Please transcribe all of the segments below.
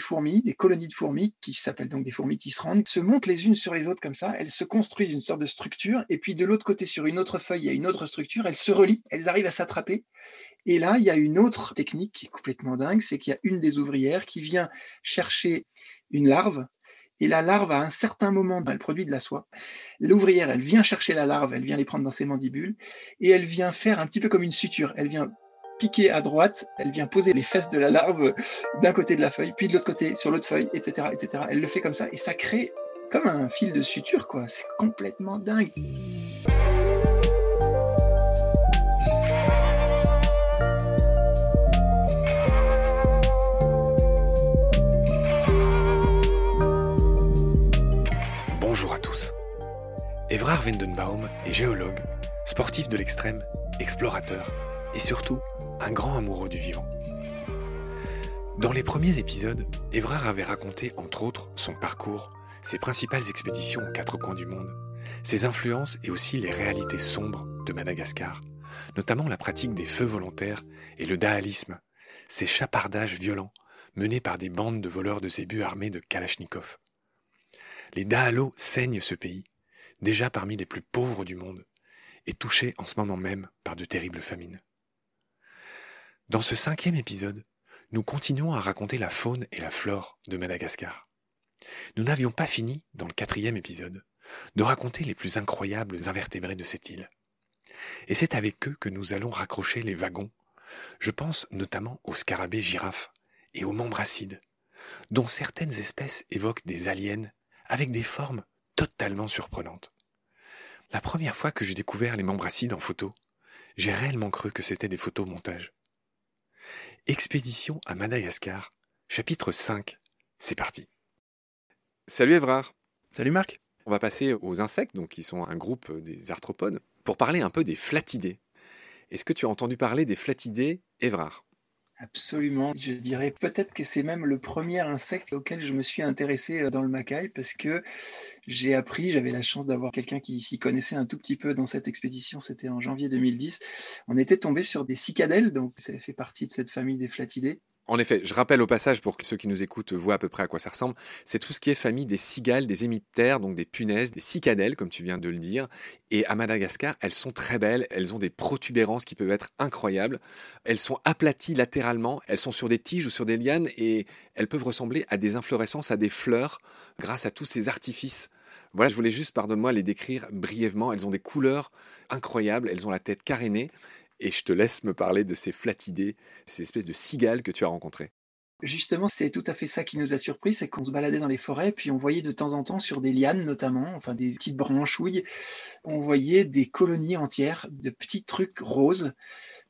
fourmis, des colonies de fourmis, qui s'appellent donc des fourmis tisserandes, se montent les unes sur les autres comme ça, elles se construisent une sorte de structure, et puis de l'autre côté, sur une autre feuille, il y a une autre structure, elles se relient, elles arrivent à s'attraper. Et là, il y a une autre technique qui est complètement dingue, c'est qu'il y a une des ouvrières qui vient chercher une larve, et la larve, à un certain moment, elle produit de la soie. L'ouvrière, elle vient chercher la larve, elle vient les prendre dans ses mandibules, et elle vient faire un petit peu comme une suture. Elle vient piquer à droite, elle vient poser les fesses de la larve d'un côté de la feuille, puis de l'autre côté sur l'autre feuille, etc., etc. Elle le fait comme ça, et ça crée comme un fil de suture, quoi. C'est complètement dingue. Bonjour à tous. Evrard Wendenbaum est géologue, sportif de l'extrême, explorateur et surtout un grand amoureux du vivant. Dans les premiers épisodes, Evrard avait raconté entre autres son parcours, ses principales expéditions aux quatre coins du monde, ses influences et aussi les réalités sombres de Madagascar, notamment la pratique des feux volontaires et le daalisme, ces chapardages violents menés par des bandes de voleurs de zébus armés de Kalachnikov. Les Daalos saignent ce pays, déjà parmi les plus pauvres du monde, et touché en ce moment même par de terribles famines. Dans ce cinquième épisode, nous continuons à raconter la faune et la flore de Madagascar. Nous n'avions pas fini, dans le quatrième épisode, de raconter les plus incroyables invertébrés de cette île. Et c'est avec eux que nous allons raccrocher les wagons. Je pense notamment aux scarabées girafes et aux membracides, dont certaines espèces évoquent des aliens avec des formes totalement surprenantes. La première fois que j'ai découvert les membracides en photo, j'ai réellement cru que c'était des photomontages. Expédition à Madagascar, chapitre 5. C'est parti. Salut Evrard. Salut Marc. On va passer aux insectes, donc qui sont un groupe des arthropodes, pour parler un peu des flatidés. Est-ce que tu as entendu parler des flatidés, Evrard Absolument. Je dirais peut-être que c'est même le premier insecte auquel je me suis intéressé euh, dans le Macaï parce que j'ai appris, j'avais la chance d'avoir quelqu'un qui s'y connaissait un tout petit peu dans cette expédition, c'était en janvier 2010. On était tombé sur des cicadelles, donc ça fait partie de cette famille des flatidés. En effet, je rappelle au passage pour que ceux qui nous écoutent voient à peu près à quoi ça ressemble, c'est tout ce qui est famille des cigales, des hémiptères, donc des punaises, des cicadelles, comme tu viens de le dire. Et à Madagascar, elles sont très belles, elles ont des protubérances qui peuvent être incroyables. Elles sont aplaties latéralement, elles sont sur des tiges ou sur des lianes et elles peuvent ressembler à des inflorescences, à des fleurs, grâce à tous ces artifices voilà, je voulais juste, pardonne-moi, les décrire brièvement. Elles ont des couleurs incroyables, elles ont la tête carénée et je te laisse me parler de ces flatidés, ces espèces de cigales que tu as rencontrées. Justement, c'est tout à fait ça qui nous a surpris, c'est qu'on se baladait dans les forêts, puis on voyait de temps en temps sur des lianes notamment, enfin des petites branchouilles, on voyait des colonies entières de petits trucs roses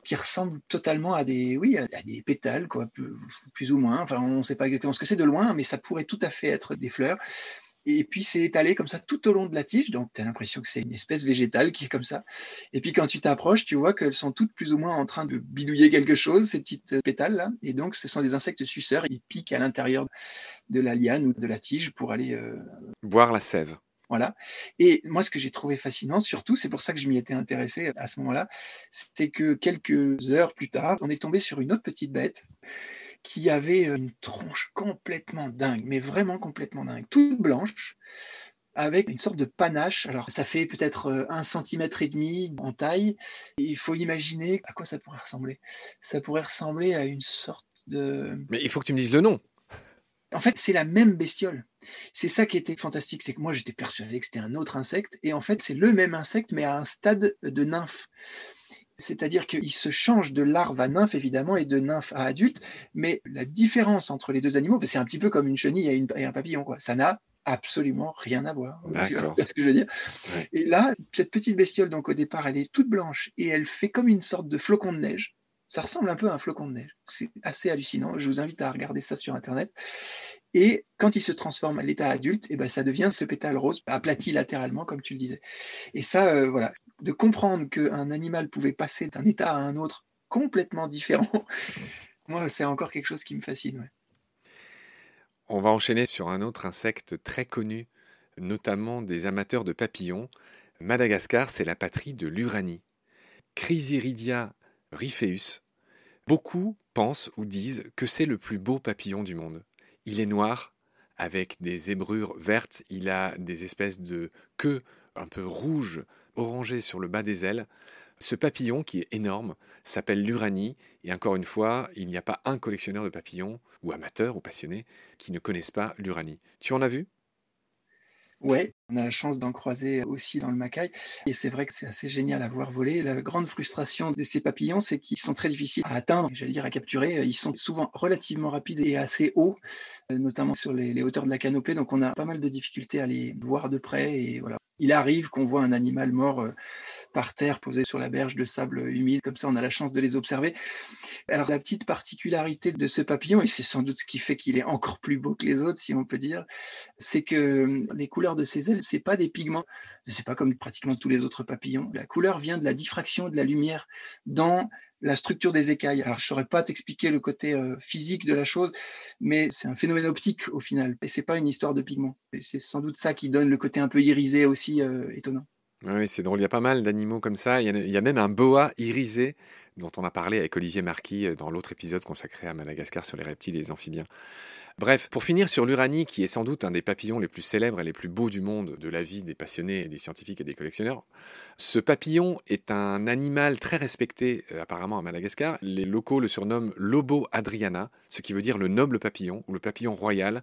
qui ressemblent totalement à des, oui, à des pétales, quoi, plus, ou moins. Enfin, on ne sait pas exactement ce que c'est de loin, mais ça pourrait tout à fait être des fleurs. Et puis c'est étalé comme ça tout au long de la tige, donc tu as l'impression que c'est une espèce végétale qui est comme ça. Et puis quand tu t'approches, tu vois qu'elles sont toutes plus ou moins en train de bidouiller quelque chose, ces petites euh, pétales là. Et donc ce sont des insectes suceurs, ils piquent à l'intérieur de la liane ou de la tige pour aller euh, boire la sève. Voilà. Et moi, ce que j'ai trouvé fascinant, surtout, c'est pour ça que je m'y étais intéressé à ce moment-là, c'était que quelques heures plus tard, on est tombé sur une autre petite bête qui avait une tronche complètement dingue, mais vraiment complètement dingue, toute blanche, avec une sorte de panache. Alors, ça fait peut-être un centimètre et demi en taille. il faut imaginer à quoi ça pourrait ressembler. Ça pourrait ressembler à une sorte de. Mais il faut que tu me dises le nom. En fait, c'est la même bestiole. C'est ça qui était fantastique, c'est que moi j'étais persuadé que c'était un autre insecte, et en fait c'est le même insecte, mais à un stade de nymphe. C'est-à-dire qu'il se change de larve à nymphe, évidemment, et de nymphe à adulte, mais la différence entre les deux animaux, ben, c'est un petit peu comme une chenille et, un papillon. Quoi. Ça n'a absolument rien à voir. Tu vois ce que je veux dire Et là, cette petite bestiole, donc au départ, elle est toute blanche et elle fait comme une sorte de flocon de neige. Ça ressemble un peu à un flocon de neige. C'est assez hallucinant. Je vous invite à regarder ça sur Internet. Et quand il se transforme à l'état adulte, et eh ben, ça devient ce pétale rose aplati latéralement, comme tu le disais. Et ça, euh, voilà, de comprendre qu'un animal pouvait passer d'un état à un autre complètement différent, moi, c'est encore quelque chose qui me fascine. On va enchaîner sur un autre insecte très connu, notamment des amateurs de papillons. Madagascar, c'est la patrie de l'uranie. Chrysiridia rifeus. Beaucoup pensent ou disent que c'est le plus beau papillon du monde. Il est noir, avec des zébrures vertes. Il a des espèces de queues un peu rouges, orangées sur le bas des ailes. Ce papillon, qui est énorme, s'appelle l'uranie, et encore une fois, il n'y a pas un collectionneur de papillons, ou amateur, ou passionné, qui ne connaisse pas l'uranie. Tu en as vu? Ouais, on a la chance d'en croiser aussi dans le Macaï. Et c'est vrai que c'est assez génial à voir voler. La grande frustration de ces papillons, c'est qu'ils sont très difficiles à atteindre, j'allais dire à capturer. Ils sont souvent relativement rapides et assez hauts, euh, notamment sur les, les hauteurs de la canopée. Donc on a pas mal de difficultés à les voir de près. Et voilà, il arrive qu'on voit un animal mort euh, par terre posé sur la berge de sable humide, comme ça on a la chance de les observer. Alors la petite particularité de ce papillon, et c'est sans doute ce qui fait qu'il est encore plus beau que les autres, si on peut dire, c'est que euh, les couleurs de ses ailes, c'est pas des pigments, c'est pas comme pratiquement tous les autres papillons. La couleur vient de la diffraction de la lumière dans la structure des écailles. Alors, je ne saurais pas t'expliquer le côté euh, physique de la chose, mais c'est un phénomène optique au final. Et c'est pas une histoire de pigments. Et c'est sans doute ça qui donne le côté un peu irisé aussi euh, étonnant. Oui, c'est drôle. Il y a pas mal d'animaux comme ça. Il y, a, même un boa irisé dont on a parlé avec Olivier Marquis euh, dans l'autre épisode consacré à Madagascar sur les reptiles et les amphibiens. Bref, pour finir sur l'uranie, qui est sans doute un des papillons les plus célèbres et les plus beaux du monde de la vie des passionnés, des scientifiques et des collectionneurs, ce papillon est un animal très respecté euh, apparemment à Madagascar. Les locaux le surnomment Lobo Adriana, ce qui veut dire le noble papillon ou le papillon royal.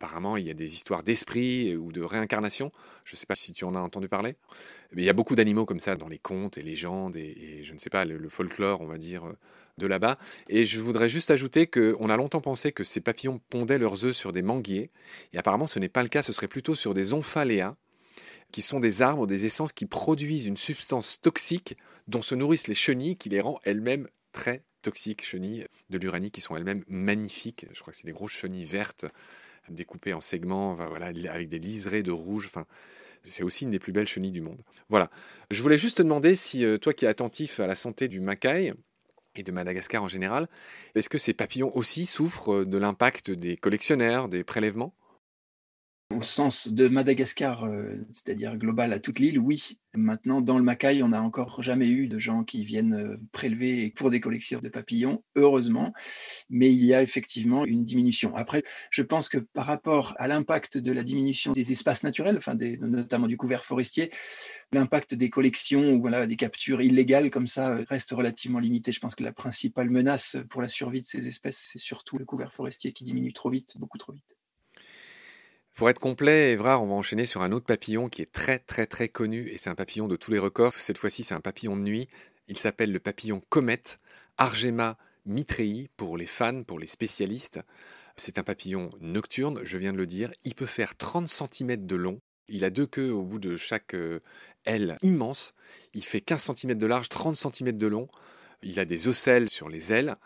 Apparemment, il y a des histoires d'esprit ou de réincarnation. Je ne sais pas si tu en as entendu parler. Mais il y a beaucoup d'animaux comme ça dans les contes et légendes et, je ne sais pas, le, folklore, on va dire, euh, de là-bas. Et je voudrais juste ajouter qu'on a longtemps pensé que ces papillons pondaient leurs œufs sur des manguiers. Et apparemment, ce n'est pas le cas. Ce serait plutôt sur des omphaléas, qui sont des arbres, des essences qui produisent une substance toxique dont se nourrissent les chenilles, qui les rend elles-mêmes très toxiques, chenilles de l'uranie, qui sont elles-mêmes magnifiques. Je crois que c'est des grosses chenilles vertes découpées en segments, voilà, avec des liserés de rouge. Enfin, c'est aussi une des plus belles chenilles du monde. Voilà. Je voulais juste te demander si euh, toi qui es attentif à la santé du macaï et de Madagascar en général, est-ce que ces papillons aussi souffrent euh, de l'impact des collectionneurs, des prélèvements? Au sens de Madagascar, euh, c'est-à-dire global à toute l'île, oui. Maintenant, dans le Macaï, on n'a encore jamais eu de gens qui viennent euh, prélever pour des collections de papillons, heureusement, mais il y a effectivement une diminution. Après, je pense que par rapport à l'impact de la diminution des espaces naturels, notamment du couvert forestier, l'impact des collections ou des captures illégales comme ça euh, reste relativement limité. Je pense que la principale menace pour la survie de ces espèces, c'est surtout le couvert forestier qui diminue trop vite, beaucoup trop vite. Pour être complet, Evrard, on va enchaîner sur un autre papillon qui est très très très connu et c'est un papillon de tous les records. Cette fois-ci, c'est un papillon de nuit. Il s'appelle le papillon comète, Argema mitrei pour les fans, pour les spécialistes. C'est un papillon nocturne, je viens de le dire. Il peut faire 30 cm de long. Il a deux queues au bout de chaque euh, aile immense. Il fait 15 cm de large, 30 cm de long. Il a des ocelles sur les ailes.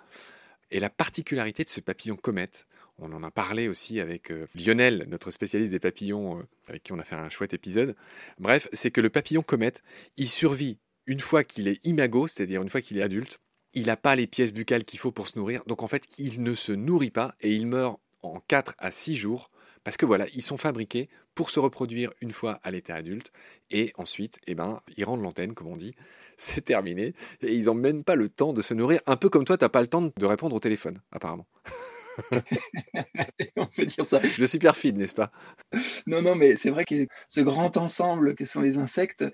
Et la particularité de ce papillon comète, on en a parlé aussi avec euh, Lionel, notre spécialiste des papillons, euh, avec qui on a fait un chouette épisode. Bref, c'est que le papillon comète, il survit une fois qu'il est imago, c'est-à-dire une fois qu'il est adulte. Il n'a pas les pièces buccales qu'il faut pour se nourrir, donc en fait, il ne se nourrit pas et il meurt en 4 à 6 jours parce que voilà, ils sont fabriqués pour se reproduire une fois à l'état adulte et ensuite, eh ben, ils rendent l'antenne, comme on dit. C'est terminé et ils n'ont même pas le temps de se nourrir. Un peu comme toi, tu n'as pas le temps de répondre au téléphone, apparemment. on peut dire ça. Je suis perfide, n'est-ce pas? Non, non, mais c'est vrai que ce grand ensemble que sont les insectes,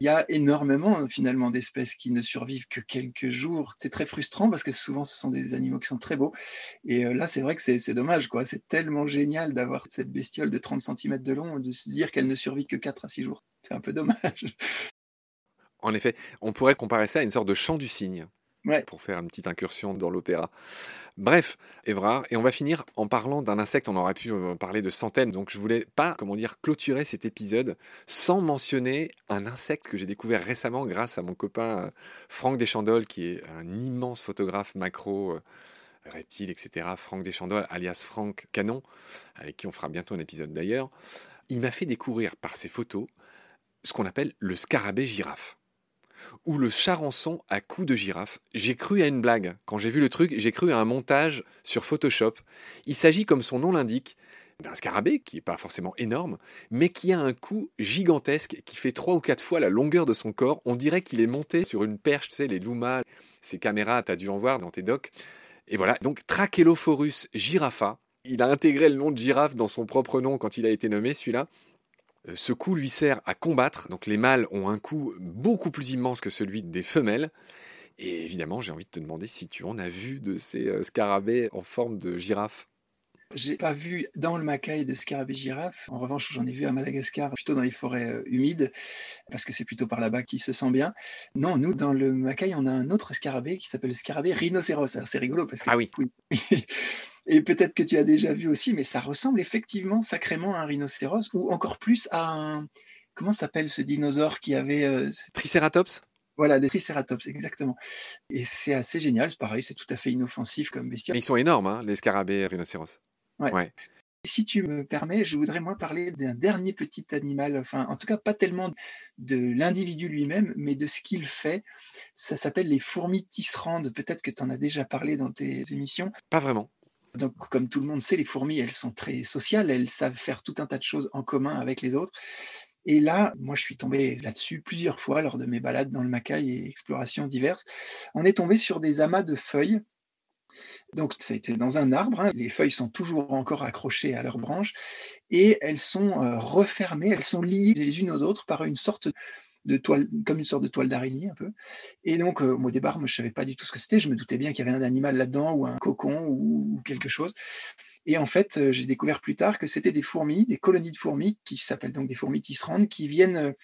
il y a énormément finalement d'espèces qui ne survivent que quelques jours. C'est très frustrant parce que souvent ce sont des animaux qui sont très beaux. Et euh, là, c'est vrai que c'est dommage, quoi. C'est tellement génial d'avoir cette bestiole de 30 cm de long, de se dire qu'elle ne survit que 4 à 6 jours. C'est un peu dommage. En effet, on pourrait comparer ça à une sorte de chant du cygne. Pour faire une petite incursion dans l'opéra. Bref, Évrard, et on va finir en parlant d'un insecte, on aurait pu euh, parler de centaines, donc je voulais pas, comment dire, clôturer cet épisode sans mentionner un insecte que j'ai découvert récemment grâce à mon copain euh, Franck Deschandoles, qui est un immense photographe macro, euh, reptile, etc. Franck Deschandoles, alias Franck Canon, avec qui on fera bientôt un épisode d'ailleurs. Il m'a fait découvrir par ses photos ce qu'on appelle le scarabée girafe ou le charançon à coups de girafe. J'ai cru à une blague. Quand j'ai vu le truc, j'ai cru à un montage sur Photoshop. Il s'agit, comme son nom l'indique, d'un scarabée qui n'est pas forcément énorme, mais qui a un cou gigantesque qui fait trois ou quatre fois la longueur de son corps. On dirait qu'il est monté sur une perche, tu sais, les Luma, ces caméras, tu as dû en voir dans tes docs. Et voilà, donc Trachelophoros girafa, Il a intégré le nom de girafe dans son propre nom quand il a été nommé, celui-là. Euh, ce coup lui sert à combattre, donc les mâles ont un coup beaucoup plus immense que celui des femelles. Et évidemment, j'ai envie de te demander si tu en as vu de ces euh, scarabées en forme de girafe. J'ai pas vu dans le Macaï de scarabée girafe. En revanche, j'en ai vu à Madagascar, plutôt dans les forêts euh, humides, parce que c'est plutôt par là-bas qu'il se sent bien. Non, nous, dans le Macaï, on a un autre scarabée qui s'appelle le scarabée rhinocéros. c'est rigolo parce que. Ah oui. Et peut-être que tu as déjà vu aussi, mais ça ressemble effectivement sacrément à un rhinocéros, ou encore plus à un. Comment s'appelle ce dinosaure qui avait. Euh, Triceratops? voilà, des triceratops, exactement. Et c'est assez génial, c'est pareil, c'est tout à fait inoffensif comme bestiole. ils sont énormes, hein, les scarabées rhinocéros. Ouais. Si tu me permets, je voudrais moi parler d'un dernier petit animal, enfin en tout cas pas tellement de l'individu lui-même, mais de ce qu'il fait. Ça s'appelle les fourmis tisserandes. Peut-être que tu en as déjà parlé dans tes émissions. Pas vraiment. Donc, comme tout le monde sait, les fourmis, elles sont très sociales, elles savent faire tout un tas de choses en commun avec les autres. Et là, moi, je suis tombé là-dessus plusieurs fois lors de mes balades dans le Macaï et explorations diverses. On est tombé sur des amas de feuilles donc, ça a été dans un arbre. Hein. Les feuilles sont toujours encore accrochées à leurs branches et elles sont euh, refermées, elles sont liées les unes aux autres par une sorte de toile, comme une sorte de toile d'araignée un peu. Et donc, euh, au départ, moi, je savais pas du tout ce que c'était. Je me doutais bien qu'il y avait un animal là-dedans ou un cocon ou, quelque chose. Et en fait, euh, j'ai découvert plus tard que c'était des fourmis, des colonies de fourmis qui s'appellent donc des fourmis tisserandes, qui viennent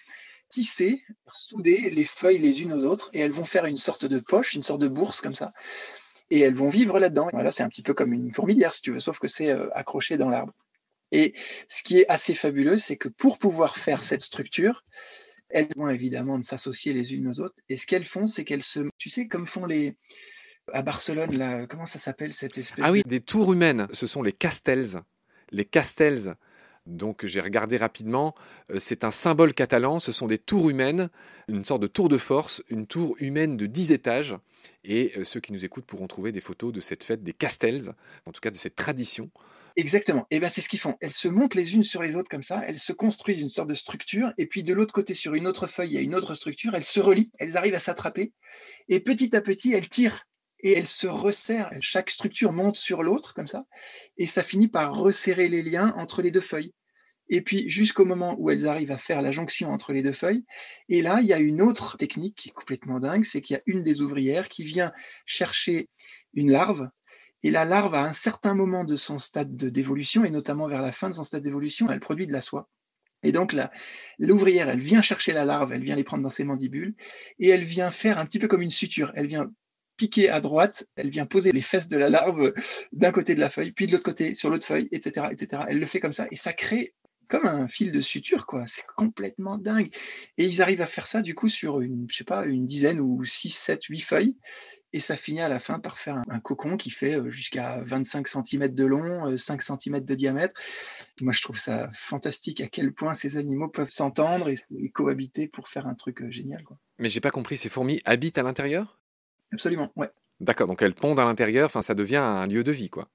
tisser, souder les feuilles les unes aux autres et elles vont faire une sorte de poche, une sorte de bourse comme ça et elles vont vivre là-dedans. Voilà, c'est un petit peu comme une fourmilière, si tu veux, sauf que c'est euh, accroché dans l'arbre. Et ce qui est assez fabuleux, c'est que pour pouvoir faire cette structure, elles vont évidemment de s'associer les unes aux autres. Et ce qu'elles font, c'est qu'elles se, tu sais, comme font les à Barcelone, là, comment ça s'appelle cette espèce Ah oui, des tours humaines. Ce sont les castels. Les castels. Donc j'ai regardé rapidement, euh, c'est un symbole catalan, ce sont des tours humaines, une sorte de tour de force, une tour humaine de 10 étages. Et euh, ceux qui nous écoutent pourront trouver des photos de cette fête des Castels, en tout cas de cette tradition. Exactement. Eh ben c'est ce qu'ils font. Elles se montent les unes sur les autres comme ça. Elles se construisent une sorte de structure. Et puis de l'autre côté, sur une autre feuille, il y a une autre structure. Elles se relient. Elles arrivent à s'attraper. Et petit à petit, elles tirent et elles se resserrent. Chaque structure monte sur l'autre comme ça. Et ça finit par resserrer les liens entre les deux feuilles et puis jusqu'au moment où elles arrivent à faire la jonction entre les deux feuilles. Et là, il y a une autre technique qui est complètement dingue, c'est qu'il y a une des ouvrières qui vient chercher une larve, et la larve, à un certain moment de son stade d'évolution, et notamment vers la fin de son stade d'évolution, elle produit de la soie. Et donc l'ouvrière, elle vient chercher la larve, elle vient les prendre dans ses mandibules, et elle vient faire un petit peu comme une suture. Elle vient piquer à droite, elle vient poser les fesses de la larve d'un côté de la feuille, puis de l'autre côté sur l'autre feuille, etc., etc. Elle le fait comme ça, et ça crée comme un fil de suture, quoi. C'est complètement dingue. Et ils arrivent à faire ça, du coup, sur une, je sais pas, une dizaine ou 6, 7, 8 feuilles. Et ça finit à la fin par faire un, cocon qui fait euh, jusqu'à 25 cm de long, 5 euh, cm de diamètre. moi, je trouve ça fantastique à quel point ces animaux peuvent s'entendre et, cohabiter pour faire un truc euh, génial. Quoi. Mais j'ai pas compris, ces fourmis habitent à l'intérieur? Absolument, ouais. D'accord, donc elles pondent à l'intérieur, enfin ça devient un lieu de vie, quoi.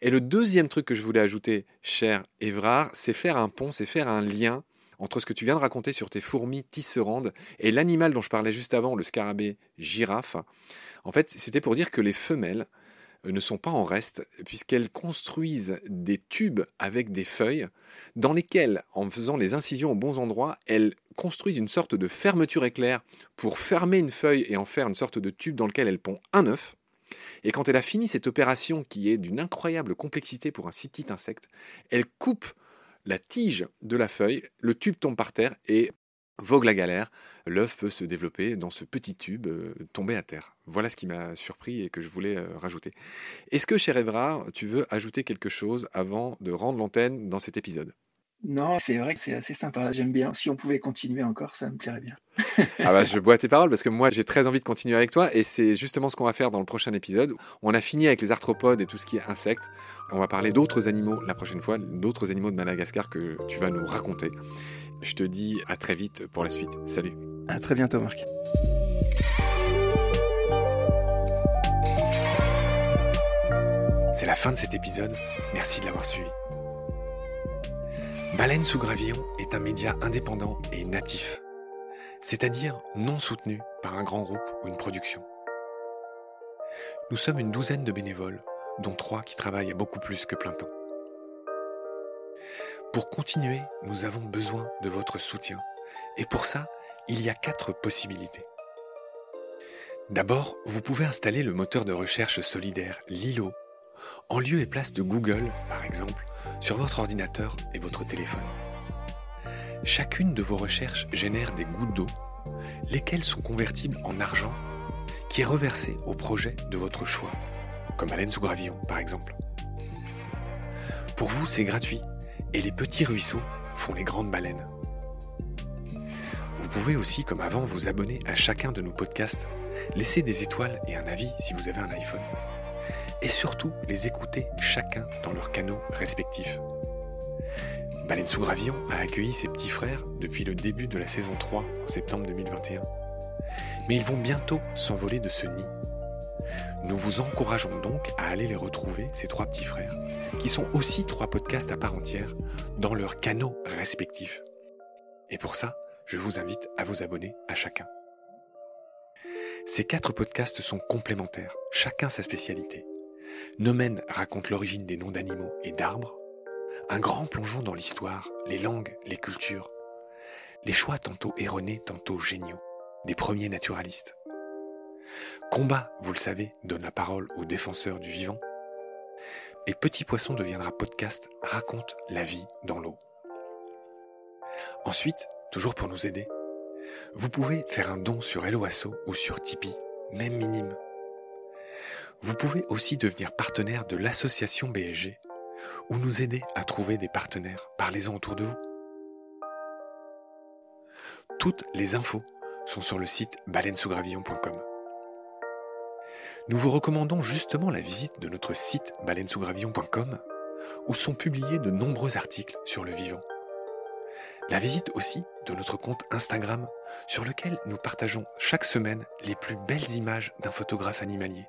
Et le deuxième truc que je voulais ajouter, cher Évrard, c'est faire un pont, c'est faire un lien entre ce que tu viens de raconter sur tes fourmis tisserandes et l'animal dont je parlais juste avant, le scarabée girafe. En fait, c'était pour dire que les femelles euh, ne sont pas en reste, puisqu'elles construisent des tubes avec des feuilles, dans lesquels, en faisant les incisions aux bons endroits, elles construisent une sorte de fermeture éclair pour fermer une feuille et en faire une sorte de tube dans lequel elles pondent un œuf. Et quand elle a fini cette opération qui est d'une incroyable complexité pour un si petit insecte, elle coupe la tige de la feuille, le tube tombe par terre et vogue la galère. L'œuf peut se développer dans ce petit tube euh, tombé à terre. Voilà ce qui m'a surpris et que je voulais euh, rajouter. Est-ce que, cher Evrard, tu veux ajouter quelque chose avant de rendre l'antenne dans cet épisode? Non, c'est vrai que c'est assez sympa. J'aime bien. Si on pouvait continuer encore, ça me plairait bien. ah bah, je bois tes paroles parce que moi, j'ai très envie de continuer avec toi et c'est justement ce qu'on va faire dans le prochain épisode. On a fini avec les arthropodes et tout ce qui est insectes. On va parler d'autres animaux la prochaine fois, d'autres animaux de Madagascar que tu vas nous raconter. Je te dis à très vite pour la suite. Salut. À très bientôt, Marc. C'est la fin de cet épisode. Merci de l'avoir suivi. Baleine sous gravillon est un média indépendant et natif, c'est-à-dire non soutenu par un grand groupe ou une production. Nous sommes une douzaine de bénévoles, dont trois qui travaillent à beaucoup plus que plein temps. Pour continuer, nous avons besoin de votre soutien. Et pour ça, il y a quatre possibilités. D'abord, vous pouvez installer le moteur de recherche solidaire Lilo en lieu et place de Google, par exemple, sur votre ordinateur et votre téléphone. Chacune de vos recherches génère des gouttes d'eau, lesquelles sont convertibles en argent, qui est reversé au projet de votre choix, comme Alain sous Gravillon, par exemple. Pour vous, c'est gratuit, et les petits ruisseaux font les grandes baleines. Vous pouvez aussi, comme avant, vous abonner à chacun de nos podcasts, laisser des étoiles et un avis si vous avez un iPhone, et surtout les écouter chacun dans leurs canaux respectifs. Baleine sous a accueilli ses petits frères depuis le début de la saison 3 en septembre 2021. Mais ils vont bientôt s'envoler de ce nid. Nous vous encourageons donc à aller les retrouver, ces trois petits frères, qui sont aussi trois podcasts à part entière, dans leurs canaux respectifs. Et pour ça, je vous invite à vous abonner à chacun. Ces quatre podcasts sont complémentaires, chacun sa spécialité. Nomen raconte l'origine des noms d'animaux et d'arbres, un grand plongeon dans l'histoire, les langues, les cultures, les choix tantôt erronés, tantôt géniaux, des premiers naturalistes. Combat, vous le savez, donne la parole aux défenseurs du vivant. Et Petit Poisson deviendra podcast, raconte la vie dans l'eau. Ensuite, toujours pour nous aider, vous pouvez faire un don sur Helloasso ou sur Tipeee, même minime. Vous pouvez aussi devenir partenaire de l'association BSG ou nous aider à trouver des partenaires. Parlez-en autour de vous. Toutes les infos sont sur le site baleinesougravillon.com. Nous vous recommandons justement la visite de notre site baleinesougravillon.com où sont publiés de nombreux articles sur le vivant. La visite aussi de notre compte Instagram sur lequel nous partageons chaque semaine les plus belles images d'un photographe animalier.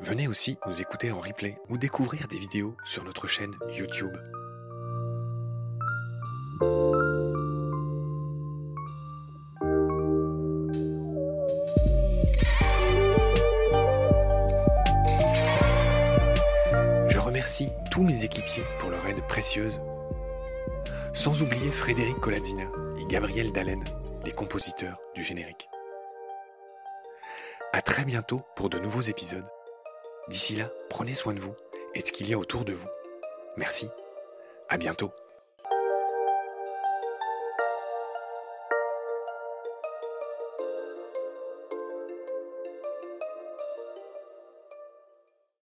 Venez aussi nous écouter en replay ou découvrir des vidéos sur notre chaîne YouTube. Je remercie tous mes équipiers pour leur aide précieuse. Sans oublier Frédéric Coladzina et Gabriel Dallen, les compositeurs du générique. À très bientôt pour de nouveaux épisodes. D'ici là, prenez soin de vous et de ce qu'il y a autour de vous. Merci. À bientôt.